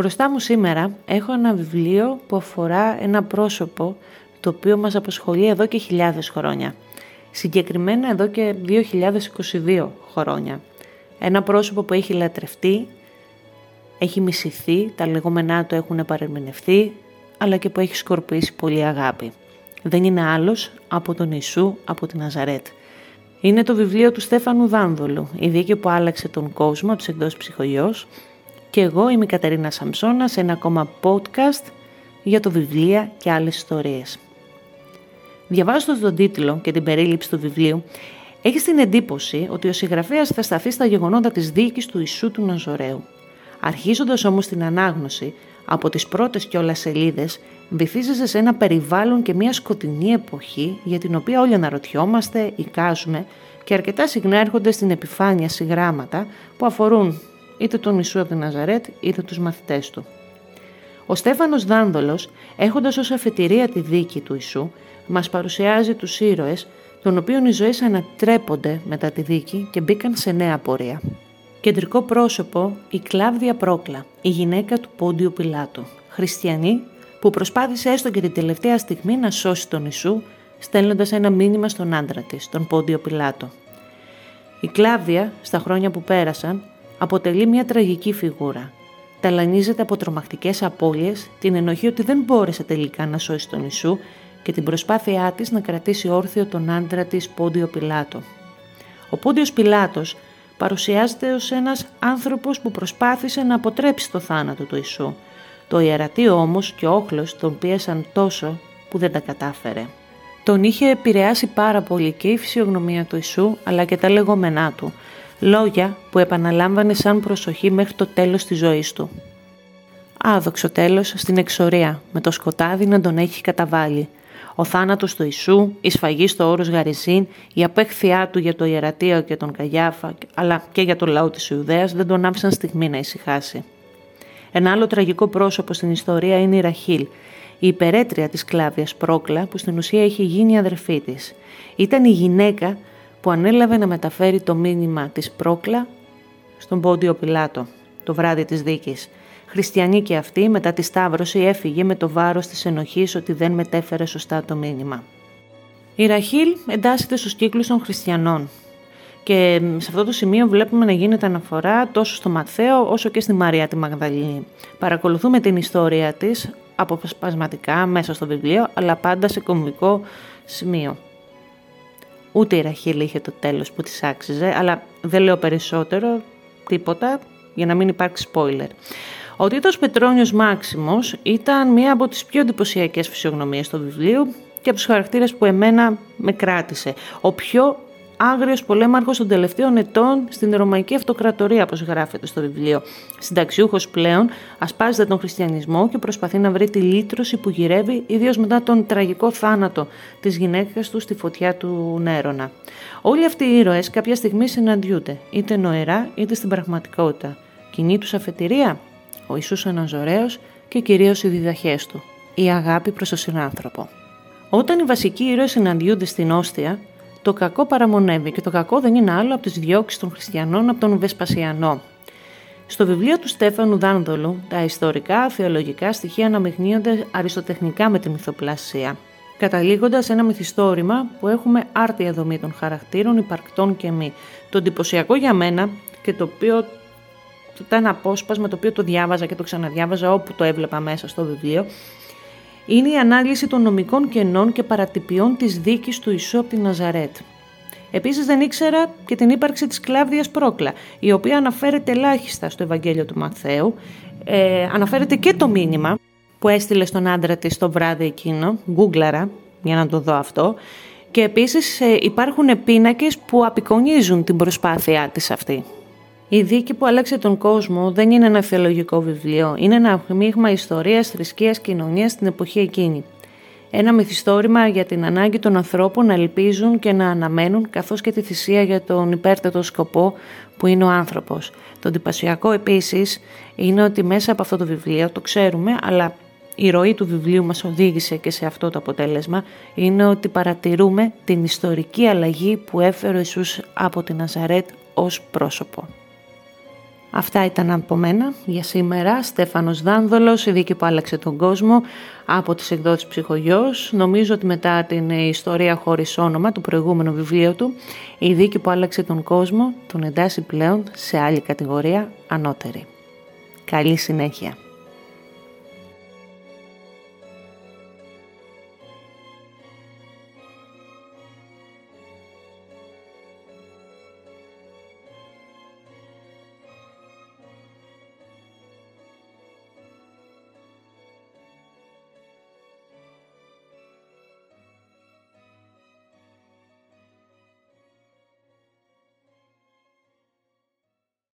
Μπροστά μου σήμερα έχω ένα βιβλίο που αφορά ένα πρόσωπο το οποίο μας απασχολεί εδώ και χιλιάδες χρόνια. Συγκεκριμένα εδώ και 2022 χρόνια. Ένα πρόσωπο που έχει λατρευτεί, έχει μισηθεί, τα λεγόμενά του έχουν παρεμεινευτεί, αλλά και που έχει σκορπίσει πολύ αγάπη. Δεν είναι άλλος από τον Ιησού από την Ναζαρέτ. Είναι το βιβλίο του Στέφανου Δάνδολου, η δίκη που άλλαξε τον κόσμο από τους ψυχογειός και εγώ είμαι η Κατερίνα Σαμψώνας σε ένα ακόμα podcast για το βιβλία και άλλες ιστορίες. Διαβάζοντας τον τίτλο και την περίληψη του βιβλίου, έχεις την εντύπωση ότι ο συγγραφέας θα σταθεί στα γεγονότα της δίκης του Ιησού του Ναζωραίου. Αρχίζοντας όμως την ανάγνωση, από τις πρώτες κιόλας σελίδες, βυθίζεσαι σε ένα περιβάλλον και μια σκοτεινή εποχή για την οποία όλοι αναρωτιόμαστε, εικάζουμε και αρκετά συχνά έρχονται στην επιφάνεια συγγράμματα που αφορούν είτε τον Ιησού από την Ναζαρέτ είτε τους μαθητές του. Ο Στέφανος Δάνδολος, έχοντας ως αφετηρία τη δίκη του Ιησού, μας παρουσιάζει τους ήρωες, των οποίων οι ζωές ανατρέπονται μετά τη δίκη και μπήκαν σε νέα πορεία. Κεντρικό πρόσωπο η Κλάβδια Πρόκλα, η γυναίκα του Πόντιου Πιλάτου, χριστιανή που προσπάθησε έστω και την τελευταία στιγμή να σώσει τον Ιησού, στέλνοντας ένα μήνυμα στον άντρα της, τον Πόντιο Πιλάτο. Η Κλάβδια, στα χρόνια που πέρασαν, αποτελεί μια τραγική φιγούρα. Ταλανίζεται από τρομακτικές απώλειες, την ενοχή ότι δεν μπόρεσε τελικά να σώσει τον Ιησού και την προσπάθειά της να κρατήσει όρθιο τον άντρα της Πόντιο Πιλάτο. Ο Πόντιος Πιλάτος παρουσιάζεται ως ένας άνθρωπος που προσπάθησε να αποτρέψει το θάνατο του Ιησού. Το ιερατείο όμως και ο όχλος τον πίεσαν τόσο που δεν τα κατάφερε. Τον είχε επηρεάσει πάρα πολύ και η φυσιογνωμία του Ιησού αλλά και τα λεγόμενά του, λόγια που επαναλάμβανε σαν προσοχή μέχρι το τέλος της ζωής του. Άδοξο τέλος στην εξορία, με το σκοτάδι να τον έχει καταβάλει. Ο θάνατος του Ιησού, η σφαγή στο όρος Γαριζίν, η απέχθειά του για το Ιερατείο και τον Καγιάφα, αλλά και για το λαό της Ιουδαίας δεν τον άφησαν στιγμή να ησυχάσει. Ένα άλλο τραγικό πρόσωπο στην ιστορία είναι η Ραχήλ, η υπερέτρια της Κλάβιας Πρόκλα που στην ουσία έχει γίνει η αδερφή της. Ήταν η γυναίκα που ανέλαβε να μεταφέρει το μήνυμα της Πρόκλα στον Πόντιο Πιλάτο το βράδυ της δίκης. Χριστιανή και αυτή μετά τη Σταύρωση έφυγε με το βάρος της ενοχής ότι δεν μετέφερε σωστά το μήνυμα. Η Ραχήλ εντάσσεται στους κύκλους των χριστιανών και σε αυτό το σημείο βλέπουμε να γίνεται αναφορά τόσο στο Ματθαίο όσο και στη Μαρία τη Μαγδαλίνη. Παρακολουθούμε την ιστορία της αποσπασματικά μέσα στο βιβλίο αλλά πάντα σε κομβικό σημείο. Ούτε η Ραχίλ είχε το τέλος που της άξιζε, αλλά δεν λέω περισσότερο, τίποτα, για να μην υπάρξει spoiler. Ο Τίτος Πετρόνιος Μάξιμος ήταν μία από τις πιο εντυπωσιακές φυσιογνωμίες του βιβλίου και από τους χαρακτήρες που εμένα με κράτησε. Ο πιο άγριος πολέμαρχος των τελευταίων ετών στην Ρωμαϊκή Αυτοκρατορία, όπως γράφεται στο βιβλίο. Συνταξιούχος πλέον, ασπάζεται τον χριστιανισμό και προσπαθεί να βρει τη λύτρωση που γυρεύει, ιδίως μετά τον τραγικό θάνατο της γυναίκας του στη φωτιά του Νέρονα. Όλοι αυτοί οι ήρωες κάποια στιγμή συναντιούνται, είτε νοερά είτε στην πραγματικότητα. Κοινή τους αφετηρία, ο Ιησούς Αναζωραίος και κυρίως οι διδαχές του, η αγάπη προς τον συνάνθρωπο. Όταν οι βασικοί ήρωες συναντιούνται στην Όστια, το κακό παραμονεύει και το κακό δεν είναι άλλο από τις διώξεις των χριστιανών από τον Βεσπασιανό. Στο βιβλίο του Στέφανου Δάνδολου, τα ιστορικά θεολογικά στοιχεία αναμειγνύονται αριστοτεχνικά με τη μυθοπλασία, καταλήγοντας σε ένα μυθιστόρημα που έχουμε άρτια δομή των χαρακτήρων, υπαρκτών και μη. Το εντυπωσιακό για μένα και το οποίο ήταν απόσπασμα το οποίο το διάβαζα και το ξαναδιάβαζα όπου το έβλεπα μέσα στο βιβλίο, είναι η ανάλυση των νομικών κενών και παρατυπιών της δίκης του Ιησού από την Ναζαρέτ. Επίσης δεν ήξερα και την ύπαρξη της Κλάβδιας Πρόκλα, η οποία αναφέρεται ελάχιστα στο Ευαγγέλιο του Μαθαίου, ε, αναφέρεται και το μήνυμα που έστειλε στον άντρα της το βράδυ εκείνο, γκούγκλαρα για να το δω αυτό, και επίσης ε, υπάρχουν πίνακες που απεικονίζουν την προσπάθειά της αυτή. Η δίκη που άλλαξε τον κόσμο δεν είναι ένα θεολογικό βιβλίο. Είναι ένα μείγμα ιστορίας, θρησκείας, κοινωνίας στην εποχή εκείνη. Ένα μυθιστόρημα για την ανάγκη των ανθρώπων να ελπίζουν και να αναμένουν, καθώς και τη θυσία για τον υπέρτατο σκοπό που είναι ο άνθρωπος. Το εντυπωσιακό επίσης είναι ότι μέσα από αυτό το βιβλίο, το ξέρουμε, αλλά η ροή του βιβλίου μας οδήγησε και σε αυτό το αποτέλεσμα, είναι ότι παρατηρούμε την ιστορική αλλαγή που έφερε ο Ιησούς από την Ναζαρέτ ως πρόσωπο. Αυτά ήταν από μένα για σήμερα. Στέφανος Δάνδολος, η δίκη που άλλαξε τον κόσμο από τις εκδότες ψυχογιός. Νομίζω ότι μετά την ιστορία χωρίς όνομα του προηγούμενου βιβλίου του, η δίκη που άλλαξε τον κόσμο τον εντάσσει πλέον σε άλλη κατηγορία ανώτερη. Καλή συνέχεια.